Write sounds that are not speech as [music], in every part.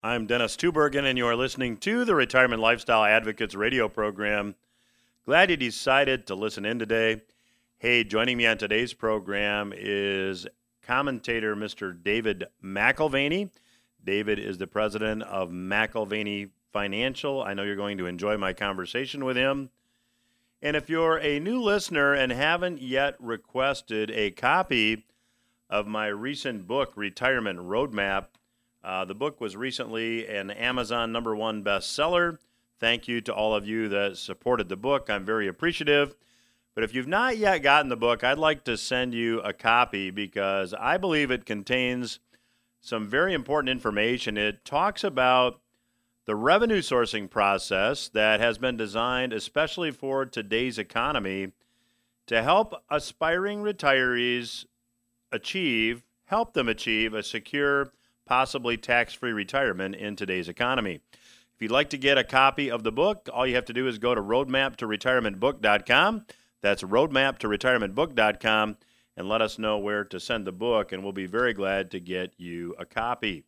I'm Dennis Tubbergen, and you are listening to the Retirement Lifestyle Advocates radio program. Glad you decided to listen in today. Hey, joining me on today's program is commentator Mr. David McAlvany. David is the president of McAlvany Financial. I know you're going to enjoy my conversation with him. And if you're a new listener and haven't yet requested a copy of my recent book, Retirement Roadmap, uh, the book was recently an Amazon number one bestseller. Thank you to all of you that supported the book. I'm very appreciative. But if you've not yet gotten the book, I'd like to send you a copy because I believe it contains some very important information. It talks about the revenue sourcing process that has been designed especially for today's economy to help aspiring retirees achieve, help them achieve a secure, possibly tax free retirement in today's economy. If you'd like to get a copy of the book, all you have to do is go to roadmaptoretirementbook.com. That's roadmaptoretirementbook.com and let us know where to send the book, and we'll be very glad to get you a copy.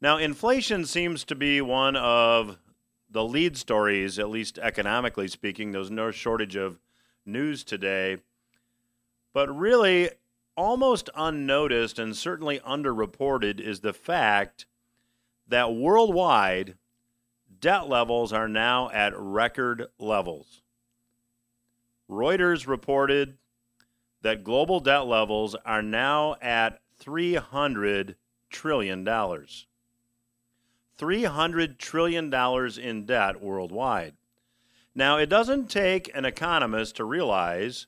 Now, inflation seems to be one of the lead stories, at least economically speaking. There's no shortage of news today. But really, almost unnoticed and certainly underreported is the fact that worldwide debt levels are now at record levels. Reuters reported that global debt levels are now at $300 trillion. $300 trillion in debt worldwide. Now, it doesn't take an economist to realize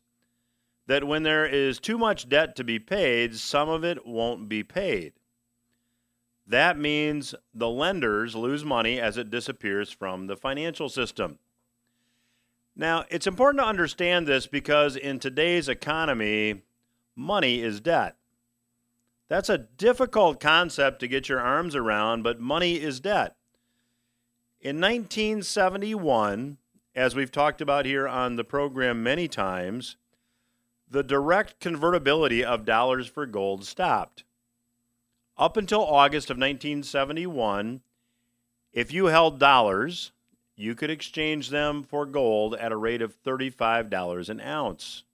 that when there is too much debt to be paid, some of it won't be paid. That means the lenders lose money as it disappears from the financial system. Now, it's important to understand this because in today's economy, money is debt. That's a difficult concept to get your arms around, but money is debt. In 1971, as we've talked about here on the program many times, the direct convertibility of dollars for gold stopped. Up until August of 1971, if you held dollars, you could exchange them for gold at a rate of $35 an ounce.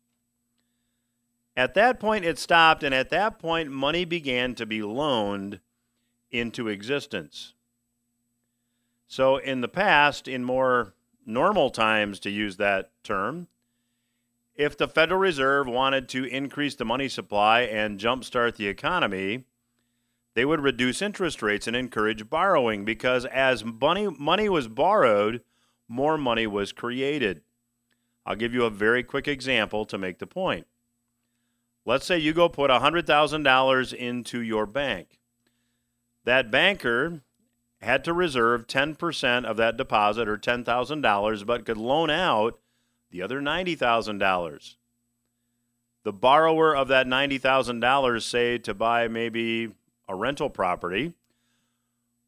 At that point, it stopped, and at that point, money began to be loaned into existence. So, in the past, in more normal times, to use that term, if the Federal Reserve wanted to increase the money supply and jumpstart the economy, they would reduce interest rates and encourage borrowing because as money, money was borrowed, more money was created. I'll give you a very quick example to make the point. Let's say you go put $100,000 into your bank. That banker had to reserve 10% of that deposit or $10,000 but could loan out the other $90,000 the borrower of that $90,000, say, to buy maybe a rental property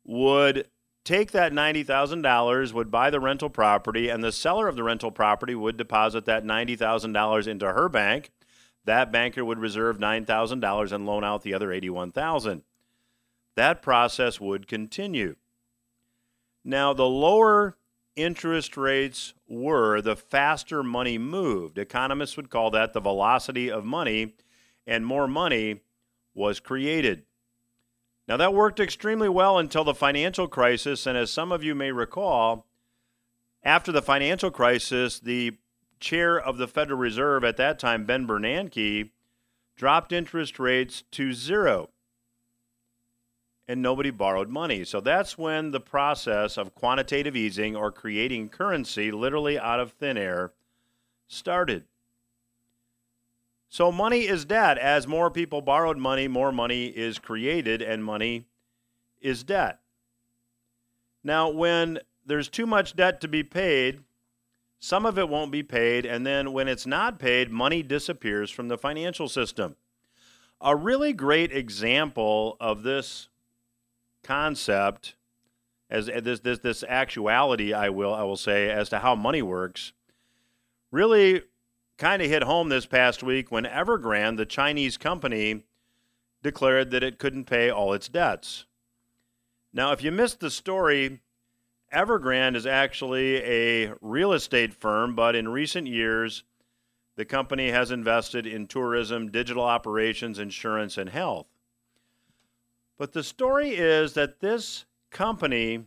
would take that $90,000, would buy the rental property, and the seller of the rental property would deposit that $90,000 into her bank. That banker would reserve $9,000 and loan out the other 81,000. That process would continue. Now, the lower interest rates were, the faster money moved. Economists would call that the velocity of money, and more money was created. Now, that worked extremely well until the financial crisis. And as some of you may recall, after the financial crisis, the chair of the Federal Reserve at that time, Ben Bernanke, dropped interest rates to zero. And nobody borrowed money. So that's when the process of quantitative easing or creating currency literally out of thin air started. So money is debt. As more people borrowed money, more money is created, and money is debt. Now, when there's too much debt to be paid, some of it won't be paid, and then when it's not paid, money disappears from the financial system. A really great example of this concept, as this this this actuality, I will I will say, as to how money works, really kind of hit home this past week when Evergrande, the Chinese company, declared that it couldn't pay all its debts. Now, if you missed the story, Evergrande is actually a real estate firm, but in recent years, the company has invested in tourism, digital operations, insurance, and health. But the story is that this company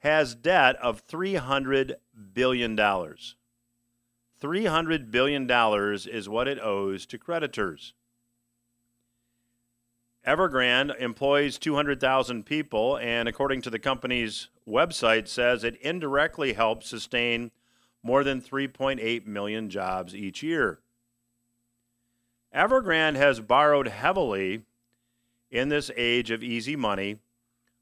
has debt of $300 billion. $300 billion is what it owes to creditors. Evergrande employs 200,000 people, and according to the company's website, says it indirectly helps sustain more than 3.8 million jobs each year. Evergrande has borrowed heavily in this age of easy money,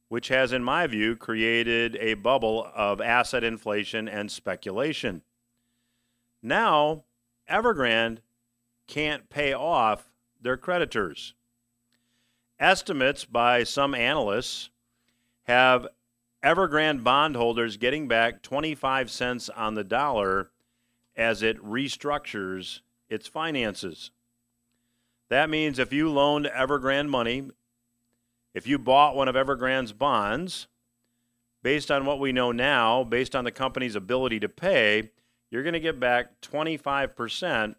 which has, in my view, created a bubble of asset inflation and speculation. Now, Evergrande can't pay off their creditors. Estimates by some analysts have Evergrande bondholders getting back 25 cents on the dollar as it restructures its finances. That means if you loaned Evergrande money, if you bought one of Evergrande's bonds, based on what we know now, based on the company's ability to pay, you're going to get back 25%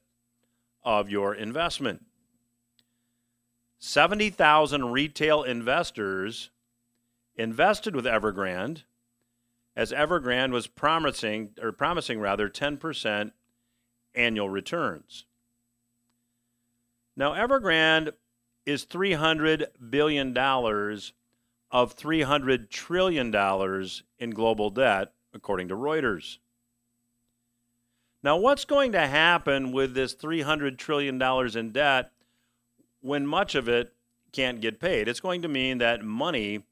of your investment. 70,000 retail investors invested with Evergrande as Evergrande was promising or promising rather 10% annual returns. Now Evergrande is 300 billion dollars of 300 trillion dollars in global debt according to Reuters. Now, what's going to happen with this $300 trillion in debt when much of it can't get paid? It's going to mean that money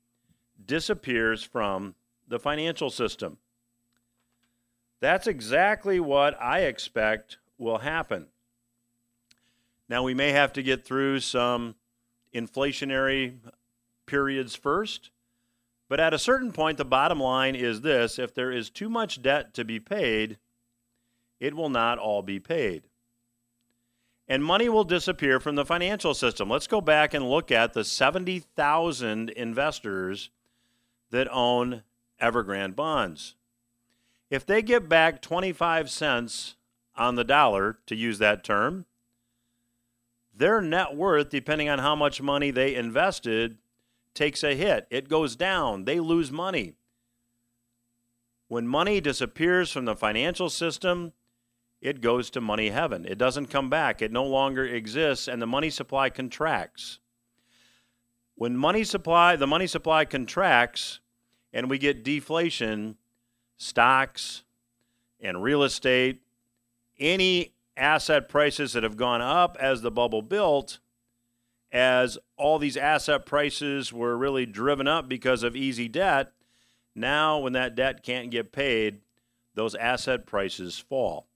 disappears from the financial system. That's exactly what I expect will happen. Now, we may have to get through some inflationary periods first, but at a certain point, the bottom line is this if there is too much debt to be paid, it will not all be paid. And money will disappear from the financial system. Let's go back and look at the 70,000 investors that own Evergrande bonds. If they get back 25 cents on the dollar, to use that term, their net worth, depending on how much money they invested, takes a hit. It goes down. They lose money. When money disappears from the financial system, it goes to money heaven. It doesn't come back. It no longer exists, and the money supply contracts. When money supply, the money supply contracts, and we get deflation, stocks and real estate, any asset prices that have gone up as the bubble built, as all these asset prices were really driven up because of easy debt, now when that debt can't get paid, those asset prices fall.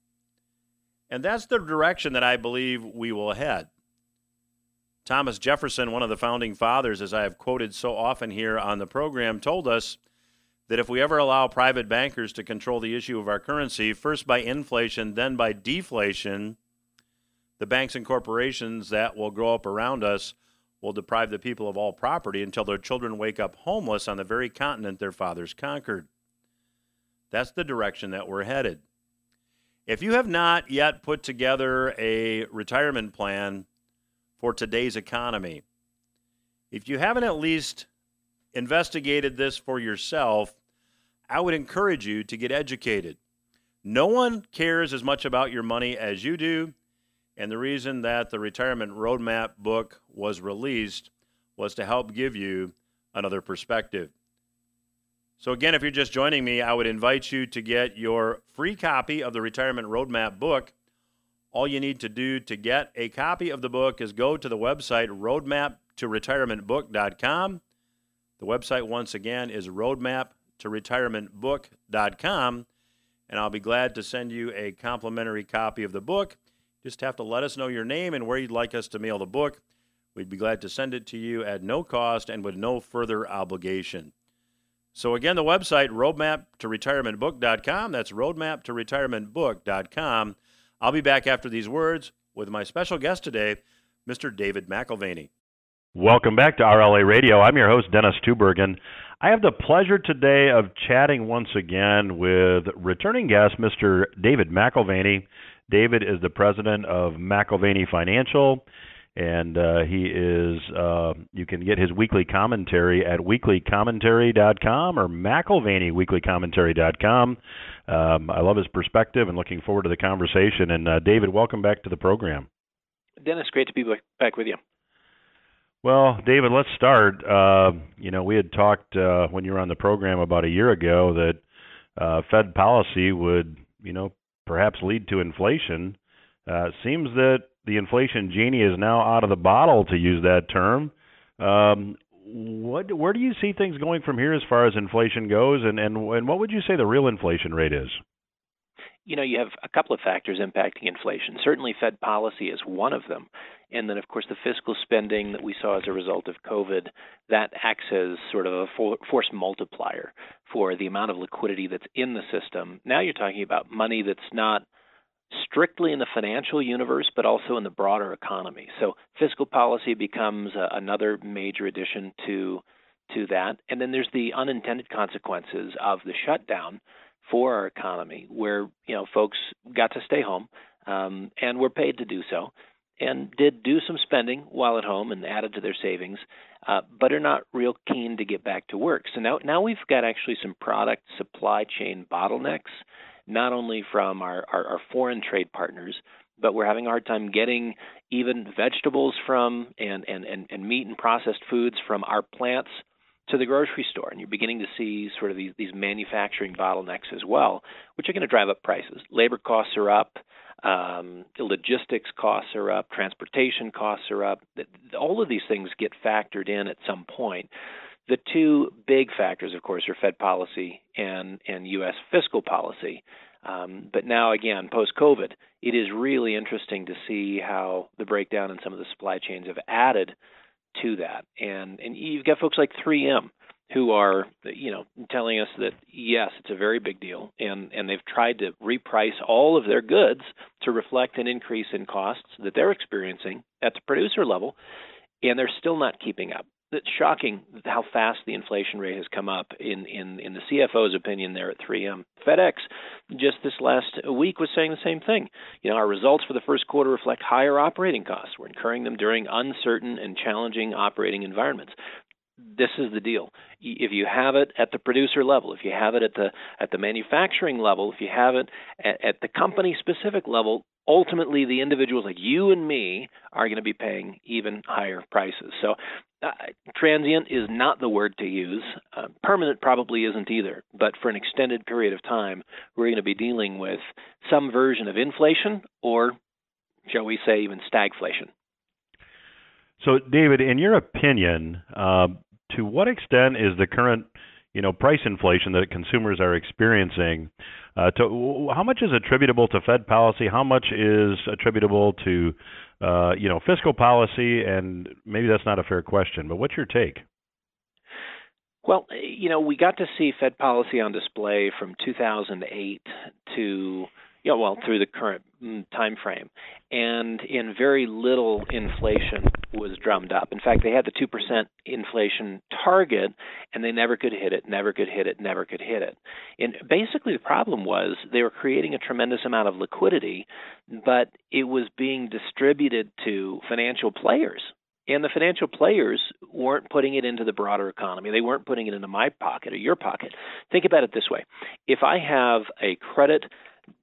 And that's the direction that I believe we will head. Thomas Jefferson, one of the founding fathers, as I have quoted so often here on the program, told us that if we ever allow private bankers to control the issue of our currency, first by inflation, then by deflation, the banks and corporations that will grow up around us will deprive the people of all property until their children wake up homeless on the very continent their fathers conquered. That's the direction that we're headed. If you have not yet put together a retirement plan for today's economy, if you haven't at least investigated this for yourself, I would encourage you to get educated. No one cares as much about your money as you do, and the reason that the Retirement Roadmap book was released was to help give you another perspective. So, again, if you're just joining me, I would invite you to get your free copy of the Retirement Roadmap book. All you need to do to get a copy of the book is go to the website roadmaptoretirementbook.com. The website, once again, is roadmaptoretirementbook.com, and I'll be glad to send you a complimentary copy of the book. Just have to let us know your name and where you'd like us to mail the book. We'd be glad to send it to you at no cost and with no further obligation. So again, the website roadmaptoretirementbook.com. That's roadmaptoretirementbook.com. I'll be back after these words with my special guest today, Mr. David McAlvany. Welcome back to RLA Radio. I'm your host, Dennis Tubbergen. I have the pleasure today of chatting once again with returning guest, Mr. David McAlvany. David is the president of McAlvany Financial, and uh, he is. Uh, you can get his weekly commentary at weeklycommentary.com or McAlvanyweeklycommentary.com. Um, I love his perspective and looking forward to the conversation. And uh, David, welcome back to the program. Dennis, great to be back with you. Well, David, let's start. Uh, you know, we had talked uh, when you were on the program about a year ago that uh, Fed policy would, you know, perhaps lead to inflation. Uh, seems that the inflation genie is now out of the bottle, to use that term. Um, what, where do you see things going from here as far as inflation goes, and, and, and what would you say the real inflation rate is? you know, you have a couple of factors impacting inflation. Certainly, Fed policy is one of them. And then, of course, the fiscal spending that we saw as a result of COVID, that acts as sort of a force multiplier for the amount of liquidity that's in the system. Now you're talking about money that's not strictly in the financial universe, but also in the broader economy. So fiscal policy becomes another major addition to to that. And then there's the unintended consequences of the shutdown for our economy, where you know folks got to stay home um, and were paid to do so, and did do some spending while at home and added to their savings, uh, but are not real keen to get back to work. So now now we've got actually some product supply chain bottlenecks, not only from our, our, our foreign trade partners, but we're having a hard time getting even vegetables from and, and, and, and meat and processed foods from our plants to the grocery store, and you're beginning to see sort of these, these manufacturing bottlenecks as well, which are going to drive up prices. Labor costs are up, um, logistics costs are up, transportation costs are up. All of these things get factored in at some point. The two big factors, of course, are Fed policy and and U.S. fiscal policy. Um, but now, again, post COVID, it is really interesting to see how the breakdown in some of the supply chains have added to that. And and you've got folks like 3M who are you know telling us that yes, it's a very big deal, and and they've tried to reprice all of their goods to reflect an increase in costs that they're experiencing at the producer level, and they're still not keeping up it's shocking how fast the inflation rate has come up in, in, in the CFO's opinion there at 3M. FedEx just this last week was saying the same thing. You know, our results for the first quarter reflect higher operating costs. We're incurring them during uncertain and challenging operating environments this is the deal. If you have it at the producer level, if you have it at the at the manufacturing level, if you have it at, at the company specific level, ultimately the individuals like you and me are going to be paying even higher prices. So uh, transient is not the word to use. Uh, permanent probably isn't either. But for an extended period of time, we're going to be dealing with some version of inflation or, shall we say, even stagflation. So, David, in your opinion, uh, to what extent is the current you know price inflation that consumers are experiencing uh, to how much is attributable to Fed policy? How much is attributable to uh, you know fiscal policy? And maybe that's not a fair question but what's your take? Well you know we got to see Fed policy on display from 2008 to you know, well, through the current mm, time frame, and in very little inflation was drummed up. In fact, they had the two percent inflation target, and they never could hit it, never could hit it, never could hit it. And basically, the problem was they were creating a tremendous amount of liquidity, but it was being distributed to financial players. And the financial players weren't putting it into the broader economy. They weren't putting it into my pocket or your pocket. Think about it this way if I have a credit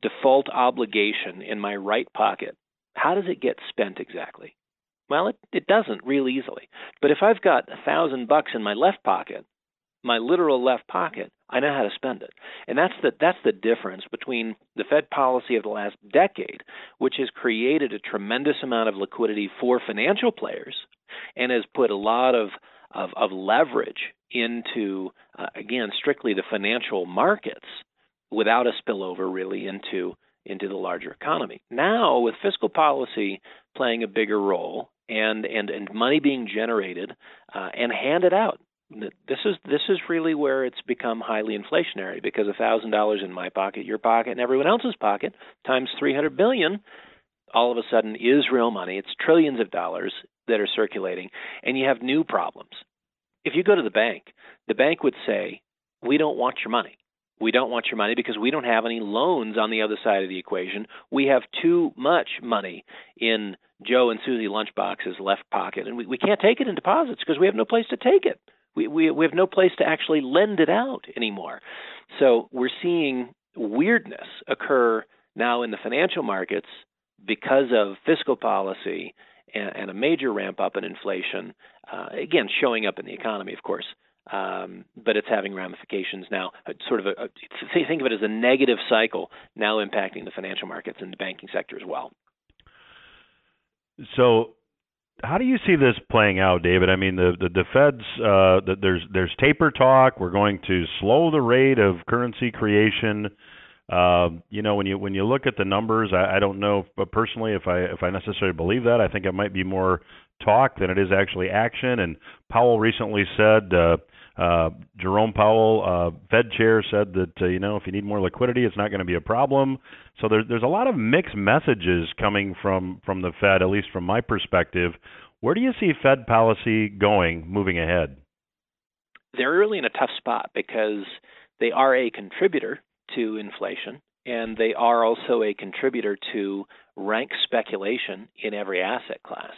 default obligation in my right pocket, how does it get spent exactly? Well, it, it doesn't real easily. But if I've got a thousand bucks in my left pocket, my literal left pocket, I know how to spend it. And that's the that's the difference between the Fed policy of the last decade, which has created a tremendous amount of liquidity for financial players and has put a lot of of, of leverage into uh, again strictly the financial markets without a spillover really into into the larger economy. Now, with fiscal policy playing a bigger role and and and money being generated uh, and handed out, this is this is really where it's become highly inflationary because a thousand dollars in my pocket, your pocket, and everyone else's pocket times three hundred billion, all of a sudden is real money. It's trillions of dollars, that are circulating, and you have new problems. If you go to the bank, the bank would say, We don't want your money. We don't want your money because we don't have any loans on the other side of the equation. We have too much money in Joe and Susie Lunchbox's left pocket, and we, we can't take it in deposits because we have no place to take it. We, we, we have no place to actually lend it out anymore. So we're seeing weirdness occur now in the financial markets because of fiscal policy and, and a major ramp up in inflation. Uh, again, showing up in the economy, of course. Um, but it's having ramifications now. Uh, sort of a, a, think of it as a negative cycle now impacting the financial markets and the banking sector as well. So, how do you see this playing out, David? I mean, the the, the Fed's uh, the, there's there's taper talk. We're going to slow the rate of currency creation. Uh, you know, when you when you look at the numbers, I, I don't know, but personally, if I if I necessarily believe that, I think it might be more talk than it is actually action. And Powell recently said. Uh, uh, Jerome Powell, uh, Fed chair, said that uh, you know if you need more liquidity, it's not going to be a problem. So there's there's a lot of mixed messages coming from from the Fed, at least from my perspective. Where do you see Fed policy going moving ahead? They're really in a tough spot because they are a contributor to inflation, and they are also a contributor to rank speculation in every asset class.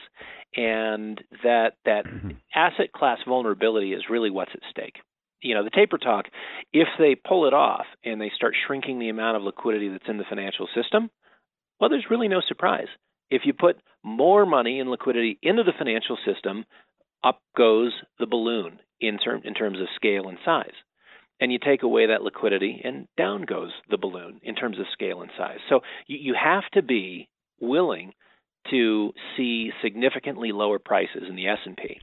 And that that mm-hmm. asset class vulnerability is really what's at stake. You know, the taper talk, if they pull it off and they start shrinking the amount of liquidity that's in the financial system, well, there's really no surprise. If you put more money and liquidity into the financial system, up goes the balloon in, term, in terms of scale and size and you take away that liquidity and down goes the balloon in terms of scale and size. So you, you have to be willing to see significantly lower prices in the S&P,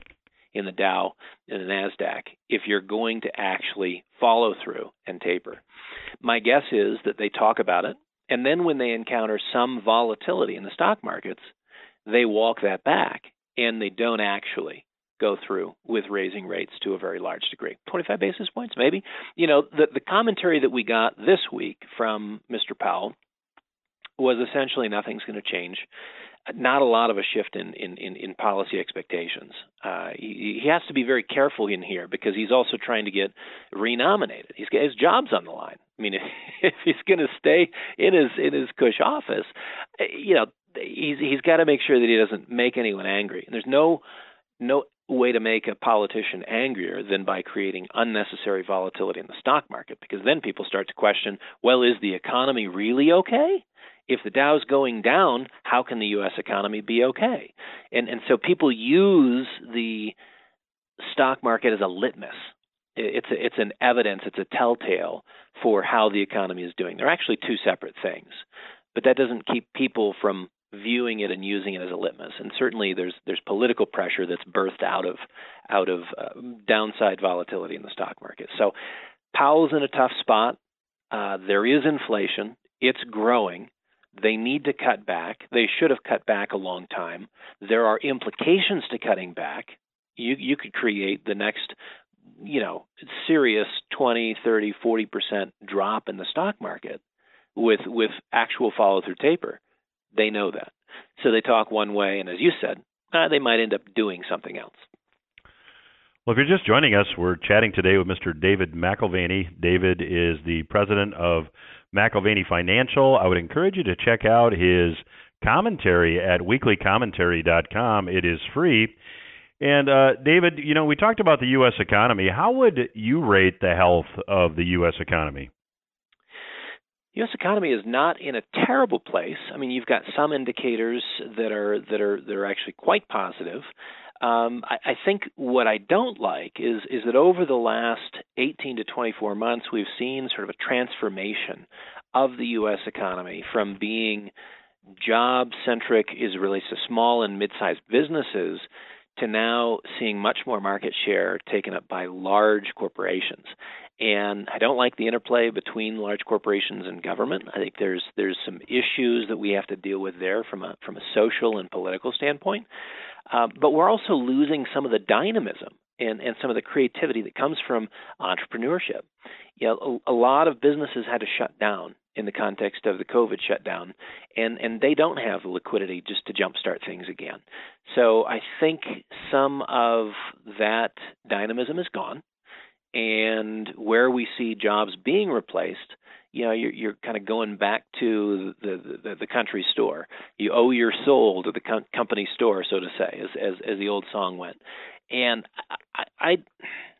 in the Dow, in the Nasdaq if you're going to actually follow through and taper. My guess is that they talk about it and then when they encounter some volatility in the stock markets, they walk that back and they don't actually go through with raising rates to a very large degree. 25 basis points, maybe. You know, the, the commentary that we got this week from Mr. Powell was essentially nothing's going to change. Not a lot of a shift in in, in, in policy expectations. Uh, he, he has to be very careful in here because he's also trying to get renominated. He's his job's on the line. I mean, [laughs] if, if he's going to stay in his in his cush office, eh, you know, he's he's got to make sure that he doesn't make anyone angry. And there's no no way to make a politician angrier than by creating unnecessary volatility in the stock market because then people start to question well is the economy really okay? If the Dow's going down how can the US economy be okay? And and so people use the stock market as a litmus. It's a, it's an evidence it's a telltale for how the economy is doing. They're actually two separate things. But that doesn't keep people from viewing it and using it as a litmus. And certainly, there's there's political pressure that's birthed out of out of uh, downside volatility in the stock market. So Powell's in a tough spot. Uh, there is inflation. It's growing. They need to cut back. They should have cut back a long time. There are implications to cutting back. You you could create the next you know serious 20 30 40% drop in the stock market with with actual follow through taper they know that. So they talk one way, and as you said, uh, they might end up doing something else. Well, if you're just joining us, we're chatting today with Mr. David McAlvany. David is the president of McAlvany Financial. I would encourage you to check out his commentary at weeklycommentary.com. It is free. And uh, David, you know, we talked about the U.S. economy. How would you rate the health of the U.S. economy? U.S. economy is not in a terrible place. I mean, you've got some indicators that are that are that are actually quite positive. Um, I, I think what I don't like is is that over the last 18 to 24 months, we've seen sort of a transformation of the U.S. economy from being job centric it relates to small and mid sized businesses to now seeing much more market share taken up by large corporations. And I don't like the interplay between large corporations and government. I think there's there's some issues that we have to deal with there from a from a social and political standpoint. Uh, but we're also losing some of the dynamism and, and some of the creativity that comes from entrepreneurship. You know, a, a lot of businesses had to shut down in the context of the COVID shutdown, and and they don't have the liquidity just to jumpstart things again. So I think some of that dynamism is gone, and where we see jobs being replaced, you know, you're, you're kind of going back to the, the the country store. You owe your soul to the com- company store, so to say, as as as the old song went. And I, I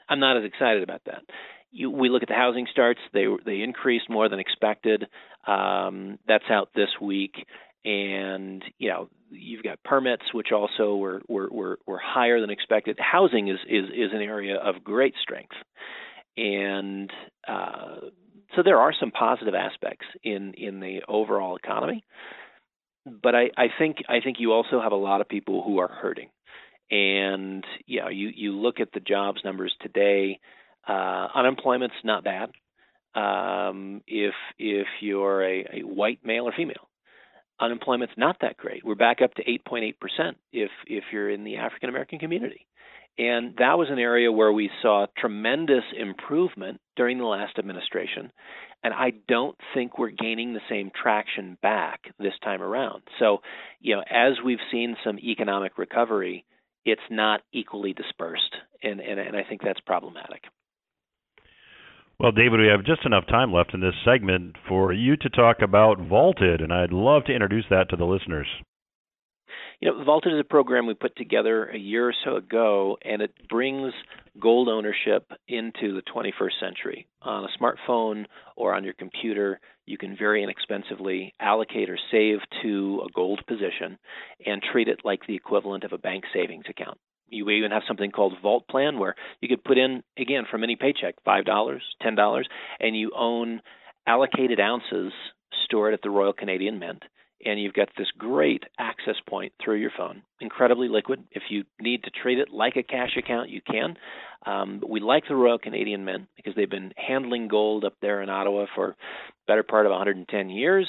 I'm not as excited about that you, we look at the housing starts; they they increased more than expected. Um, that's out this week, and you know you've got permits, which also were were were, were higher than expected. Housing is is is an area of great strength, and uh, so there are some positive aspects in in the overall economy. But I, I think I think you also have a lot of people who are hurting, and you know you you look at the jobs numbers today. Uh, unemployment's not bad um, if if you're a, a white male or female. Unemployment's not that great. We're back up to 8.8 percent if if you're in the African American community, and that was an area where we saw tremendous improvement during the last administration. And I don't think we're gaining the same traction back this time around. So, you know, as we've seen some economic recovery, it's not equally dispersed, and and, and I think that's problematic. Well, David, we have just enough time left in this segment for you to talk about Vaulted, and I'd love to introduce that to the listeners. You know, Vaulted is a program we put together a year or so ago, and it brings gold ownership into the 21st century. On a smartphone or on your computer, you can very inexpensively allocate or save to a gold position and treat it like the equivalent of a bank savings account. You even have something called Vault Plan where you could put in again from any paycheck five dollars, ten dollars, and you own allocated ounces stored at the Royal Canadian Mint. And you've got this great access point through your phone, incredibly liquid. If you need to treat it like a cash account, you can. Um, we like the Royal Canadian Mint because they've been handling gold up there in Ottawa for better part of 110 years,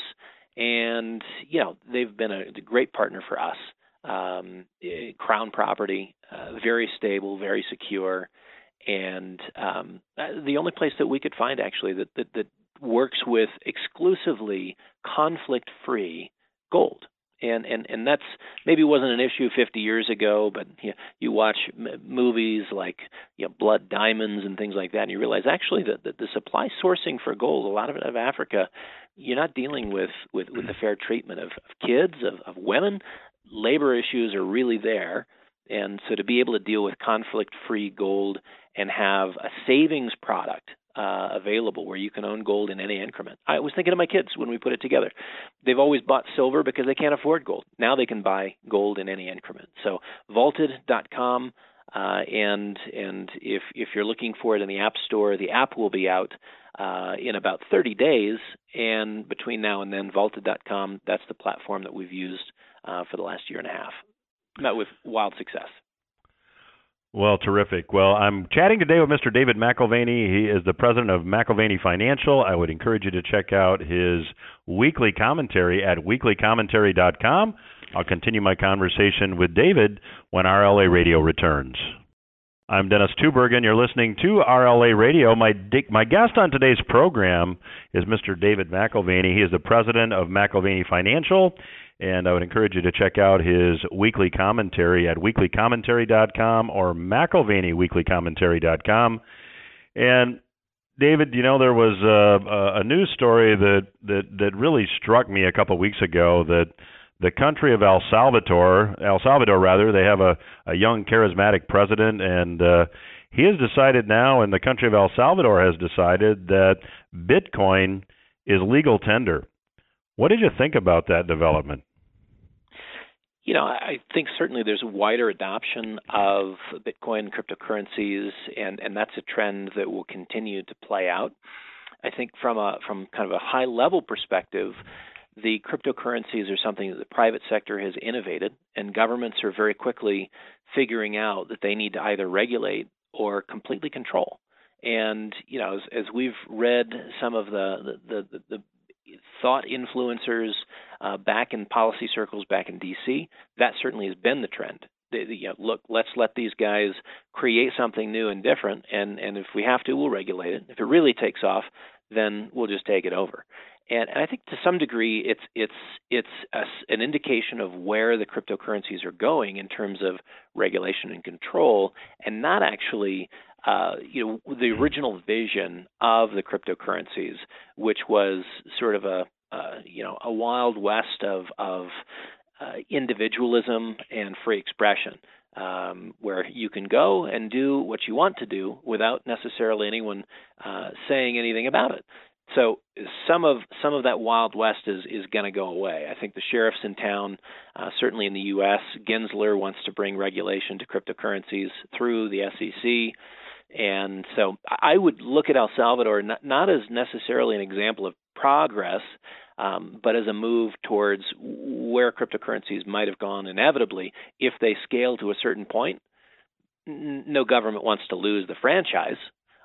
and you know they've been a great partner for us um, eh, crown property, uh, very stable, very secure, and um, uh, the only place that we could find actually that that, that works with exclusively conflict-free gold. And, and and that's maybe wasn't an issue 50 years ago, but you, know, you watch m- movies like you know, Blood Diamonds and things like that, and you realize actually that the, the supply sourcing for gold, a lot of it out of Africa, you're not dealing with with, with the fair treatment of, of kids, of, of women, labor issues are really there. And so to be able to deal with conflict free gold and have a savings product uh, available where you can own gold in any increment. I was thinking of my kids when we put it together. They've always bought silver because they can't afford gold. Now they can buy gold in any increment. So vaulted.com. Uh, and and if if you're looking for it in the app store, the app will be out uh, in about 30 days. And between now and then, vaulted.com that's the platform that we've used uh, for the last year and a half. Met with wild success. Well, terrific. Well, I'm chatting today with Mr. David McAlvany. He is the president of McAlvany Financial. I would encourage you to check out his weekly commentary at weeklycommentary.com. I'll continue my conversation with David when RLA Radio returns. I'm Dennis Tubbergen. You're listening to RLA Radio. My my guest on today's program is Mr. David McAlvany. He is the president of McAlvany Financial and I would encourage you to check out his weekly commentary at weeklycommentary.com or McAlvanyweeklycommentary.com. And David, you know there was a, a news story that, that that really struck me a couple of weeks ago that the country of El Salvador, El Salvador rather, they have a, a young charismatic president and uh, he has decided now and the country of El Salvador has decided that Bitcoin is legal tender. What did you think about that development? You know, I think certainly there's wider adoption of Bitcoin cryptocurrencies, and, and that's a trend that will continue to play out. I think from a from kind of a high level perspective, the cryptocurrencies are something that the private sector has innovated, and governments are very quickly figuring out that they need to either regulate or completely control. And you know, as, as we've read some of the the, the, the thought influencers uh, back in policy circles back in D.C. That certainly has been the trend. You know, look, let's let these guys create something new and different, and and if we have to, we'll regulate it. If it really takes off, then we'll just take it over. And, and I think to some degree, it's it's it's a, an indication of where the cryptocurrencies are going in terms of regulation and control, and not actually uh, you know the original vision of the cryptocurrencies, which was sort of a uh, you know a wild west of of uh, individualism and free expression, um, where you can go and do what you want to do without necessarily anyone uh, saying anything about it. So some of some of that wild west is is going to go away. I think the sheriffs in town, uh, certainly in the U.S., Gensler wants to bring regulation to cryptocurrencies through the SEC. And so I would look at El Salvador not, not as necessarily an example of progress, um, but as a move towards where cryptocurrencies might have gone inevitably if they scale to a certain point. No government wants to lose the franchise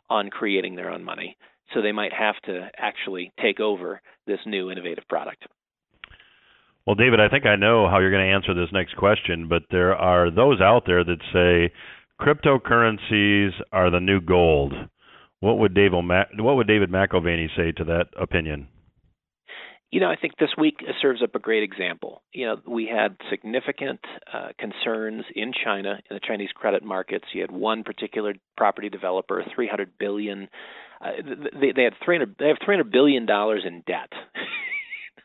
on creating their own money, so they might have to actually take over this new innovative product. Well, David, I think I know how you're going to answer this next question, but there are those out there that say cryptocurrencies are the new gold. What would David what would David say to that opinion? You know, I think this week serves up a great example. You know, we had significant uh, concerns in China in the Chinese credit markets. You had one particular property developer, 300 billion. Uh, they, they had 300. They have 300 billion dollars in debt. [laughs]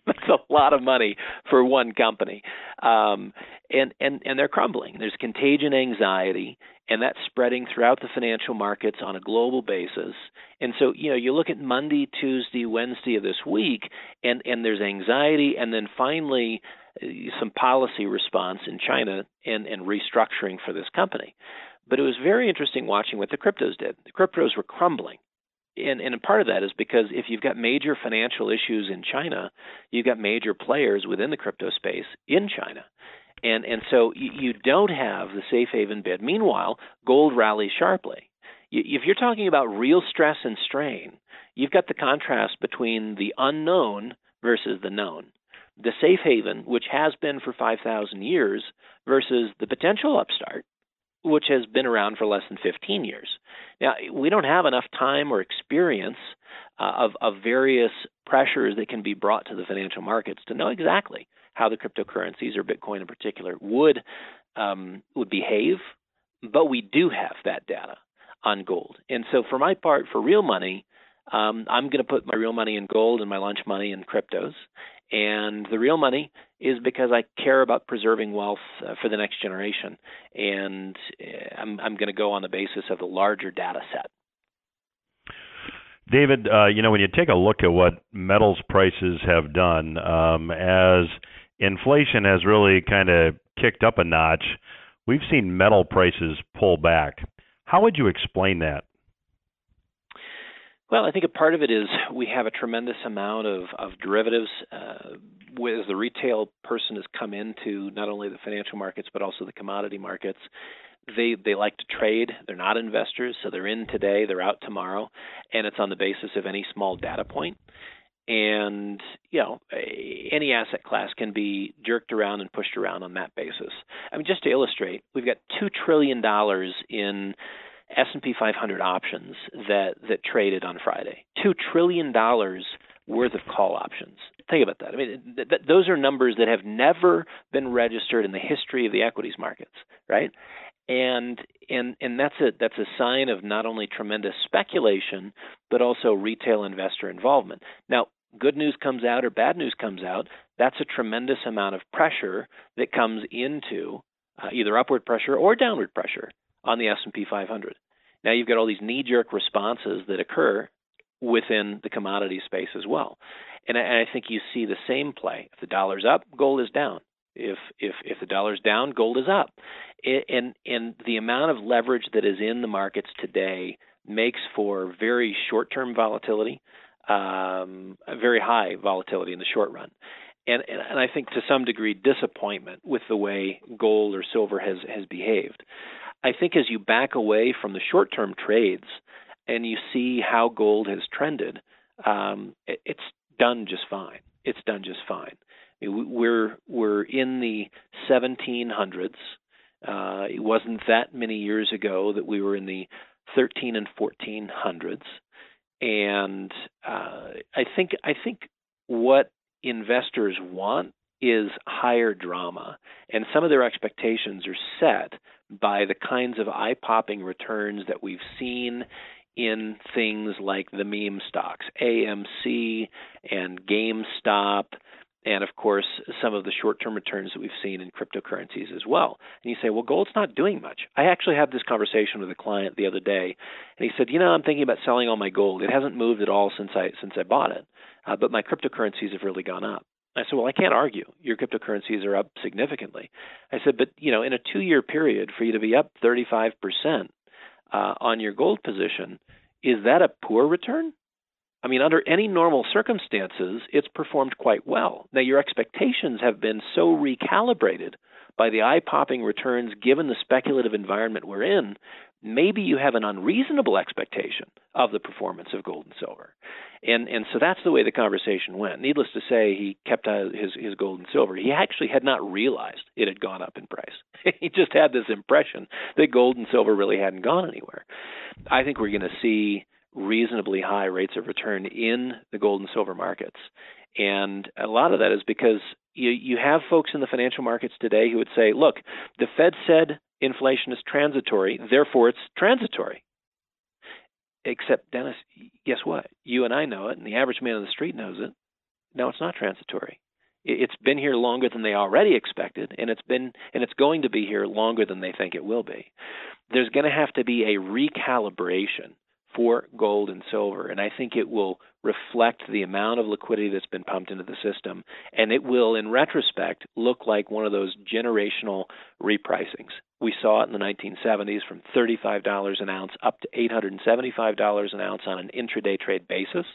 That's a lot of money for one company, um, and and and they're crumbling. There's contagion anxiety, and that's spreading throughout the financial markets on a global basis. And so, you know, you look at Monday, Tuesday, Wednesday of this week, and and there's anxiety, and then finally uh, some policy response in China and and restructuring for this company. But it was very interesting watching what the cryptos did. The cryptos were crumbling and, and part of that is because if you've got major financial issues in China, you've got major players within the crypto space in China. And and so you, don't have the safe haven bid. Meanwhile, gold rallies sharply. If you're talking about real stress and strain, you've got the contrast between the unknown versus the known. The safe haven, which has been for 5,000 years, versus the potential upstart, which has been around for less than 15 years. Now, we don't have enough time or experience uh, of, of various pressures that can be brought to the financial markets to know exactly how the cryptocurrencies or Bitcoin in particular would um, would behave, but we do have that data on gold. And so, for my part, for real money, um, I'm going to put my real money in gold and my lunch money in cryptos. And the real money is because I care about preserving wealth uh, for the next generation. And uh, I'm, I'm going to go on the basis of the larger data set. David, uh, you know, when you take a look at what metals prices have done, um, as inflation has really kind of kicked up a notch, we've seen metal prices pull back. How would you explain that? Well, I think a part of it is we have a tremendous amount of, of derivatives. Uh, as the retail person has come into not only the financial markets but also the commodity markets, they they like to trade. They're not investors, so they're in today, they're out tomorrow, and it's on the basis of any small data point. And you know, any asset class can be jerked around and pushed around on that basis. I mean, just to illustrate, we've got two trillion dollars in S&P 500 options that that traded on Friday. 2 trillion dollars worth of call options. Think about that. I mean, th- th- those are numbers that have never been registered in the history of the equities markets, right? And and and that's a that's a sign of not only tremendous speculation but also retail investor involvement. Now, good news comes out or bad news comes out, that's a tremendous amount of pressure that comes into uh, either upward pressure or downward pressure on the S&P 500. Now you've got all these knee-jerk responses that occur within the commodity space as well. And I, and I think you see the same play. If the dollar's up, gold is down. If if if the dollar's down, gold is up. And and the amount of leverage that is in the markets today makes for very short-term volatility, um, very high volatility in the short run. And, and, and I think to some degree disappointment with the way gold or silver has has behaved. I think as you back away from the short term trades and you see how gold has trended, um, it, it's done just fine. It's done just fine. We're we're in the 1700s. Uh, it wasn't that many years ago that we were in the 13 and 1400s, and uh, I think I think what investors want is higher drama, and some of their expectations are set by the kinds of eye-popping returns that we've seen in things like the meme stocks, AMC and GameStop, and of course some of the short-term returns that we've seen in cryptocurrencies as well. And you say, well, gold's not doing much. I actually had this conversation with a client the other day, and he said, you know, I'm thinking about selling all my gold. It hasn't moved at all since I since I bought it, uh, but my cryptocurrencies have really gone up. I said, well, I can't argue. Your cryptocurrencies are up significantly. I said, but you know, in a two-year period, for you to be up 35 percent uh, on your gold position, is that a poor return? I mean, under any normal circumstances, it's performed quite well. Now, your expectations have been so recalibrated by the eye popping returns given the speculative environment we're in, maybe you have an unreasonable expectation of the performance of gold and silver. And and so that's the way the conversation went. Needless to say, he kept uh, his his gold and silver. He actually had not realized it had gone up in price. [laughs] he just had this impression that gold and silver really hadn't gone anywhere. I think we're going to see reasonably high rates of return in the gold and silver markets. And a lot of that is because you, you have folks in the financial markets today who would say, look, the Fed said inflation is transitory, therefore it's transitory. Except, Dennis, guess what? You and I know it, and the average man on the street knows it. No, it's not transitory. It's been here longer than they already expected, and it's been and it's going to be here longer than they think it will be. There's going to have to be a recalibration for gold and silver. And I think it will reflect the amount of liquidity that's been pumped into the system. And it will, in retrospect, look like one of those generational repricings. We saw it in the 1970s from $35 an ounce up to $875 an ounce on an intraday trade basis.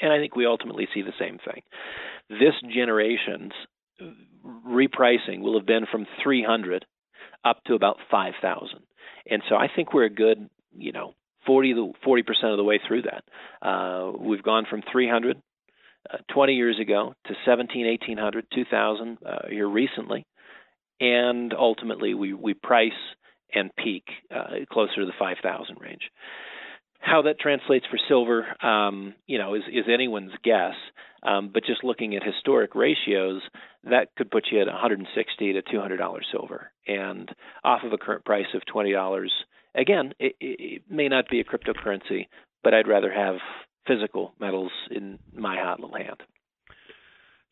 And I think we ultimately see the same thing. This generation's repricing will have been from 300 up to about 5,000. And so I think we're a good, you know, 40 40 percent of the way through that. Uh, we've gone from 300 uh, 20 years ago to 17, 1800, 2000 uh, here recently, and ultimately we we price and peak uh, closer to the 5,000 range. How that translates for silver, um, you know, is, is anyone's guess. Um, but just looking at historic ratios, that could put you at 160 to 200 dollars silver, and off of a current price of 20 dollars Again, it, it may not be a cryptocurrency, but I'd rather have physical metals in my hot little hand.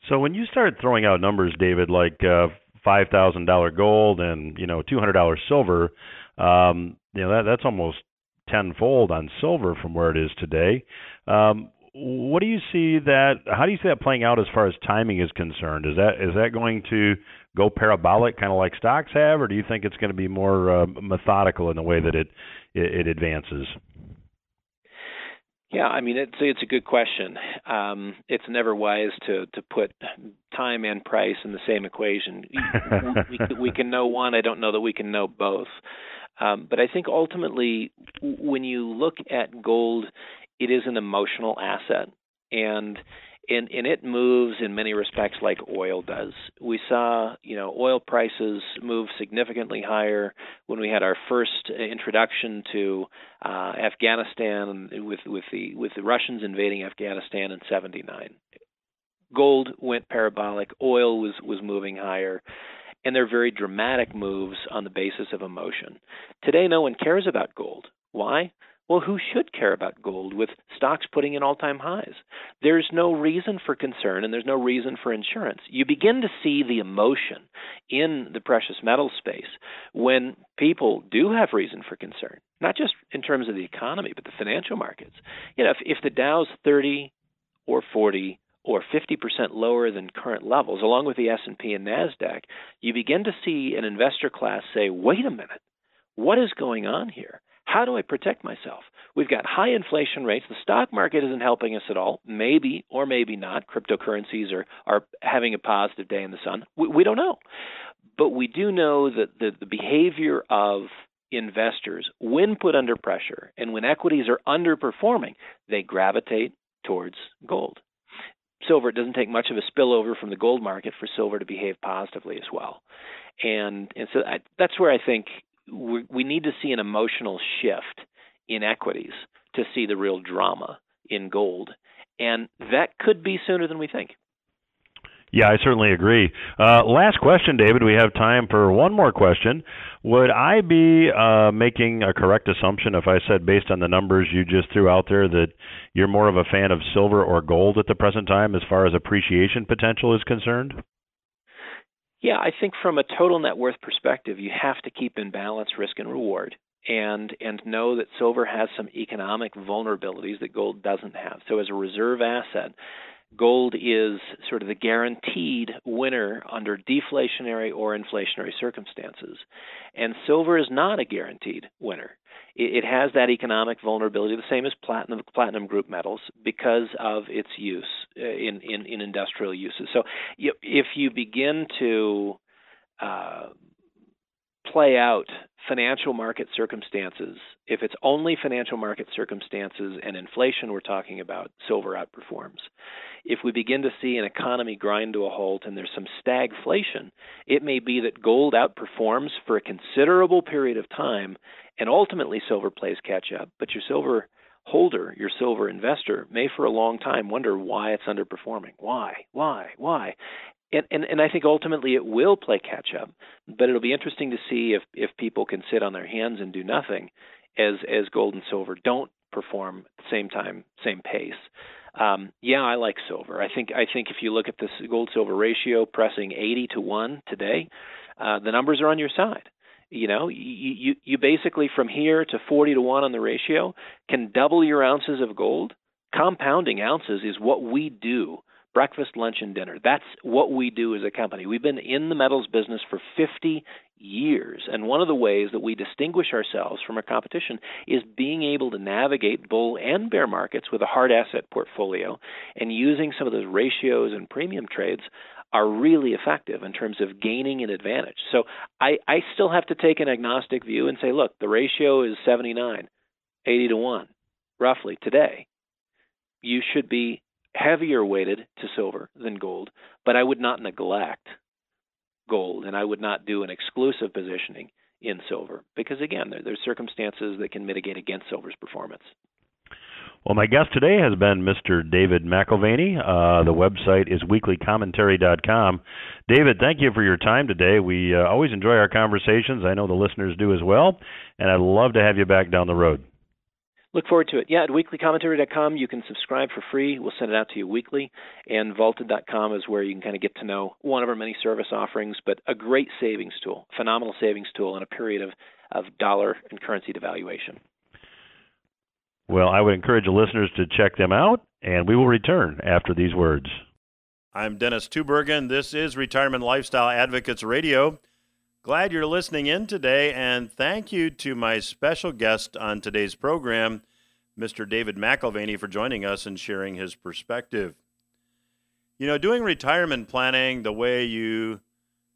So when you started throwing out numbers, David, like uh, five thousand dollar gold and you know two hundred dollars silver, um, you know that that's almost tenfold on silver from where it is today. Um, what do you see that? How do you see that playing out as far as timing is concerned? Is that is that going to go parabolic, kind of like stocks have, or do you think it's going to be more uh, methodical in the way that it it, it advances? Yeah, I mean it's it's a good question. Um, it's never wise to to put time and price in the same equation. [laughs] we, we can know one. I don't know that we can know both. Um, but I think ultimately, when you look at gold it is an emotional asset and and, and it moves in many respects like oil does. We saw, you know, oil prices move significantly higher when we had our first introduction to uh, Afghanistan with with the with the Russians invading Afghanistan in '79. Gold went parabolic. Oil was was moving higher and they're very dramatic moves on the basis of emotion. Today, no one cares about gold. Why? Well, who should care about gold with stocks putting in all time highs? There's no reason for concern and there's no reason for insurance. You begin to see the emotion in the precious metal space when people do have reason for concern, not just in terms of the economy, but the financial markets. You know, if, if the Dow's 30 or 40 or 50% lower than current levels, along with the S&P and Nasdaq, you begin to see an investor class say, "Wait a minute. What is going on here?" How do I protect myself? We've got high inflation rates. The stock market isn't helping us at all. Maybe or maybe not. Cryptocurrencies are, are having a positive day in the sun. We, we don't know. But we do know that the, the behavior of investors, when put under pressure and when equities are underperforming, they gravitate towards gold. Silver, it doesn't take much of a spillover from the gold market for silver to behave positively as well. And, and so I, that's where I think we need to see an emotional shift in equities to see the real drama in gold. And that could be sooner than we think. Yeah, I certainly agree. Uh, last question, David. We have time for one more question. Would I be uh, making a correct assumption if I said, based on the numbers you just threw out there, that you're more of a fan of silver or gold at the present time as far as appreciation potential is concerned? Yeah, I think from a total net worth perspective, you have to keep in balance risk and reward and and know that silver has some economic vulnerabilities that gold doesn't have. So as a reserve asset, gold is sort of the guaranteed winner under deflationary or inflationary circumstances. And silver is not a guaranteed winner. It, has that economic vulnerability, the same as platinum, platinum group metals, because of its use uh, in, in, in industrial uses. So if you begin to uh, play out financial market circumstances, if it's only financial market circumstances and inflation we're talking about, silver outperforms. If we begin to see an economy grind to a halt and there's some stagflation, it may be that gold outperforms for a considerable period of time and ultimately silver plays catch up. But your silver holder, your silver investor, may for a long time wonder why it's underperforming. Why? Why? Why? And, and, and I think ultimately it will play catch up. But it'll be interesting to see if if people can sit on their hands and do nothing, as as gold and silver don't perform at the same time, same pace. Um, yeah, I like silver. I think I think if you look at this gold silver ratio pressing 80 to one today, uh, the numbers are on your side. You know, you, you you basically from here to 40 to one on the ratio can double your ounces of gold. Compounding ounces is what we do breakfast, lunch, and dinner. That's what we do as a company. We've been in the metals business for 50 years. And one of the ways that we distinguish ourselves from our competition is being able to navigate bull and bear markets with a hard asset portfolio and using some of those ratios and premium trades are really effective in terms of gaining an advantage. So I, I still have to take an agnostic view and say, look, the ratio is 79, 80 to 1, roughly today. You should be heavier weighted to silver than gold, but I would not neglect gold and I would not do an exclusive positioning in silver because, again, there, there's circumstances that can mitigate against silver's performance. Well, my guest today has been Mr. David McAlvany. Uh, the website is weeklycommentary.com. David, thank you for your time today. We uh, always enjoy our conversations. I know the listeners do as well, and I'd love to have you back down the road. Look forward to it. Yeah, at weeklycommentary.com, you can subscribe for free. We'll send it out to you weekly. And vaulted.com is where you can kind of get to know one of our many service offerings, but a great savings tool, phenomenal savings tool in a period of, of dollar and currency devaluation. Well, I would encourage the listeners to check them out, and we will return after these words. I'm Dennis Tubbergen. This is Retirement Lifestyle Advocates Radio. Glad you're listening in today, and thank you to my special guest on today's program, Mr. David McAlvany, for joining us and sharing his perspective. You know, doing retirement planning the way you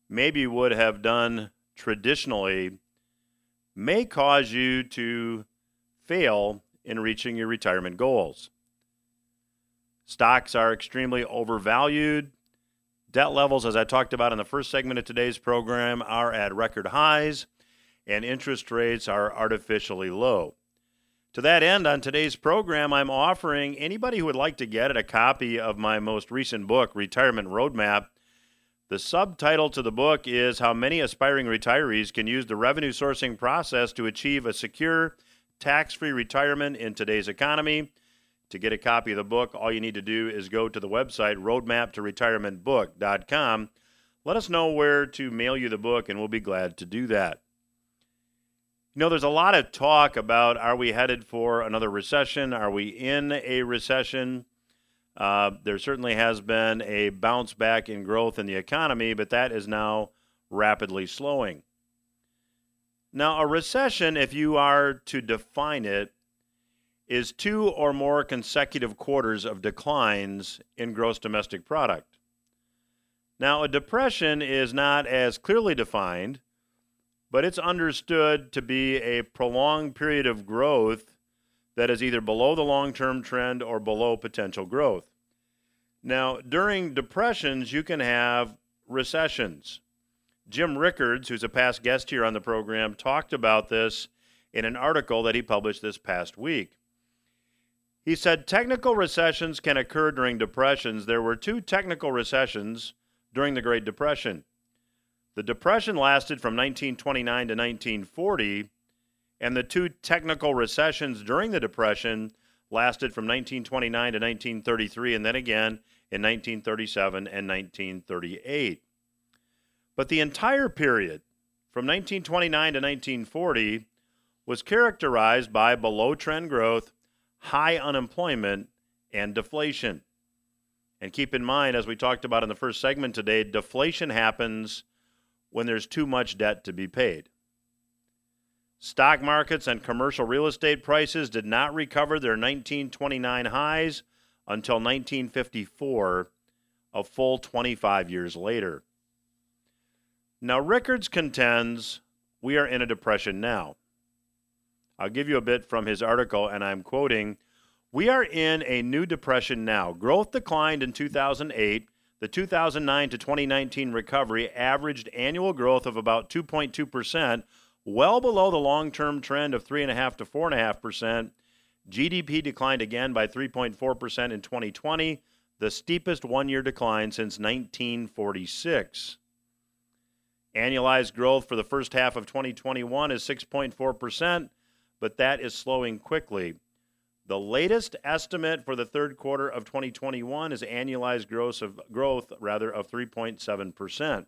maybe would have done traditionally may cause you to fail in reaching your retirement goals. Stocks are extremely overvalued. Debt levels, as I talked about in the first segment of today's program, are at record highs, and interest rates are artificially low. To that end, on today's program, I'm offering anybody who would like to get it a copy of my most recent book, Retirement Roadmap. The subtitle to the book is How Many Aspiring Retirees Can Use the Revenue Sourcing Process to Achieve a Secure, Tax Free Retirement in Today's Economy. To get a copy of the book, all you need to do is go to the website roadmaptoretirementbook.com. Let us know where to mail you the book, and we'll be glad to do that. You know, there's a lot of talk about are we headed for another recession? Are we in a recession? Uh, there certainly has been a bounce back in growth in the economy, but that is now rapidly slowing. Now, a recession, if you are to define it, is two or more consecutive quarters of declines in gross domestic product. Now, a depression is not as clearly defined, but it's understood to be a prolonged period of growth that is either below the long term trend or below potential growth. Now, during depressions, you can have recessions. Jim Rickards, who's a past guest here on the program, talked about this in an article that he published this past week. He said technical recessions can occur during depressions. There were two technical recessions during the Great Depression. The Depression lasted from 1929 to 1940, and the two technical recessions during the Depression lasted from 1929 to 1933, and then again in 1937 and 1938. But the entire period, from 1929 to 1940, was characterized by below trend growth high unemployment, and deflation. And keep in mind, as we talked about in the first segment today, deflation happens when there's too much debt to be paid. Stock markets and commercial real estate prices did not recover their 1929 highs until 1954, a full 25 years later. Now, Rickards contends we are in a depression now. I'll give you a bit from his article, and I'm quoting We are in a new depression now. Growth declined in 2008. The 2009 to 2019 recovery averaged annual growth of about 2.2%, well below the long term trend of 3.5 to 4.5%. GDP declined again by 3.4% in 2020, the steepest one year decline since 1946. Annualized growth for the first half of 2021 is 6.4%, but that is slowing quickly. The latest estimate for the third quarter of 2021 is annualized growth of growth rather of 3.7%.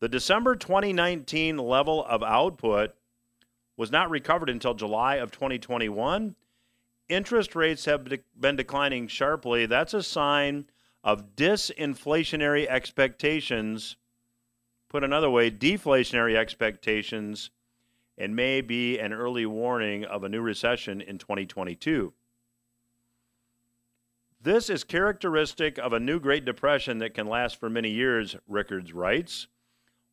The December 2019 level of output was not recovered until July of 2021. Interest rates have de- been declining sharply. That's a sign of disinflationary expectations. Put another way, deflationary expectations and may be an early warning of a new recession in 2022. This is characteristic of a new Great Depression that can last for many years, Rickards writes.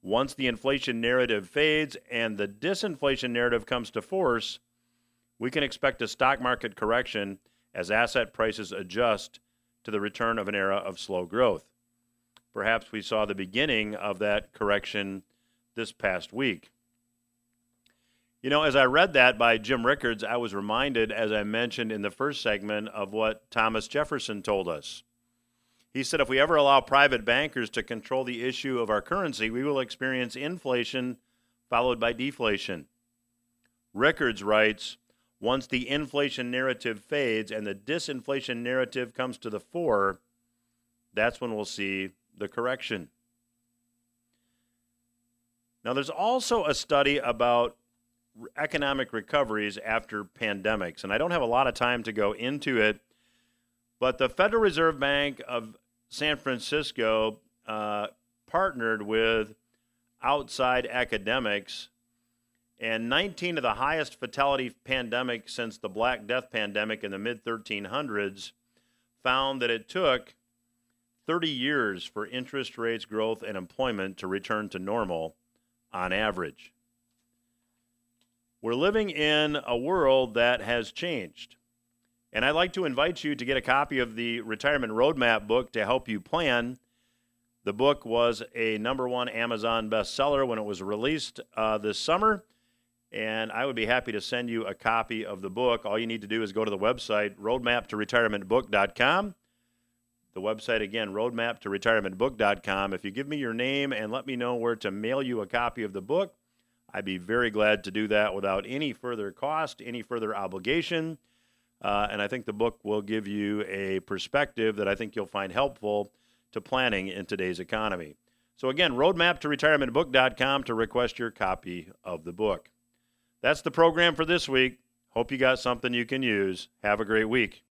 Once the inflation narrative fades and the disinflation narrative comes to force, we can expect a stock market correction as asset prices adjust to the return of an era of slow growth. Perhaps we saw the beginning of that correction this past week. You know, as I read that by Jim Rickards, I was reminded, as I mentioned in the first segment, of what Thomas Jefferson told us. He said, if we ever allow private bankers to control the issue of our currency, we will experience inflation followed by deflation. Rickards writes, once the inflation narrative fades and the disinflation narrative comes to the fore, that's when we'll see the correction. Now, there's also a study about economic recoveries after pandemics. And I don't have a lot of time to go into it, but the Federal Reserve Bank of San Francisco uh, partnered with outside academics, and 19 of the highest fatality pandemics since the Black Death pandemic in the mid 1300s found that it took 30 years for interest rates, growth, and employment to return to normal on average. We're living in a world that has changed. And I'd like to invite you to get a copy of the Retirement Roadmap book to help you plan. The book was a number one Amazon bestseller when it was released uh, this summer. And I would be happy to send you a copy of the book. All you need to do is go to the website, roadmaptoretirementbook.com. The website again, roadmaptoretirementbook.com. If you give me your name and let me know where to mail you a copy of the book, I'd be very glad to do that without any further cost, any further obligation. Uh, and I think the book will give you a perspective that I think you'll find helpful to planning in today's economy. So, again, roadmap to retirementbook.com to request your copy of the book. That's the program for this week. Hope you got something you can use. Have a great week.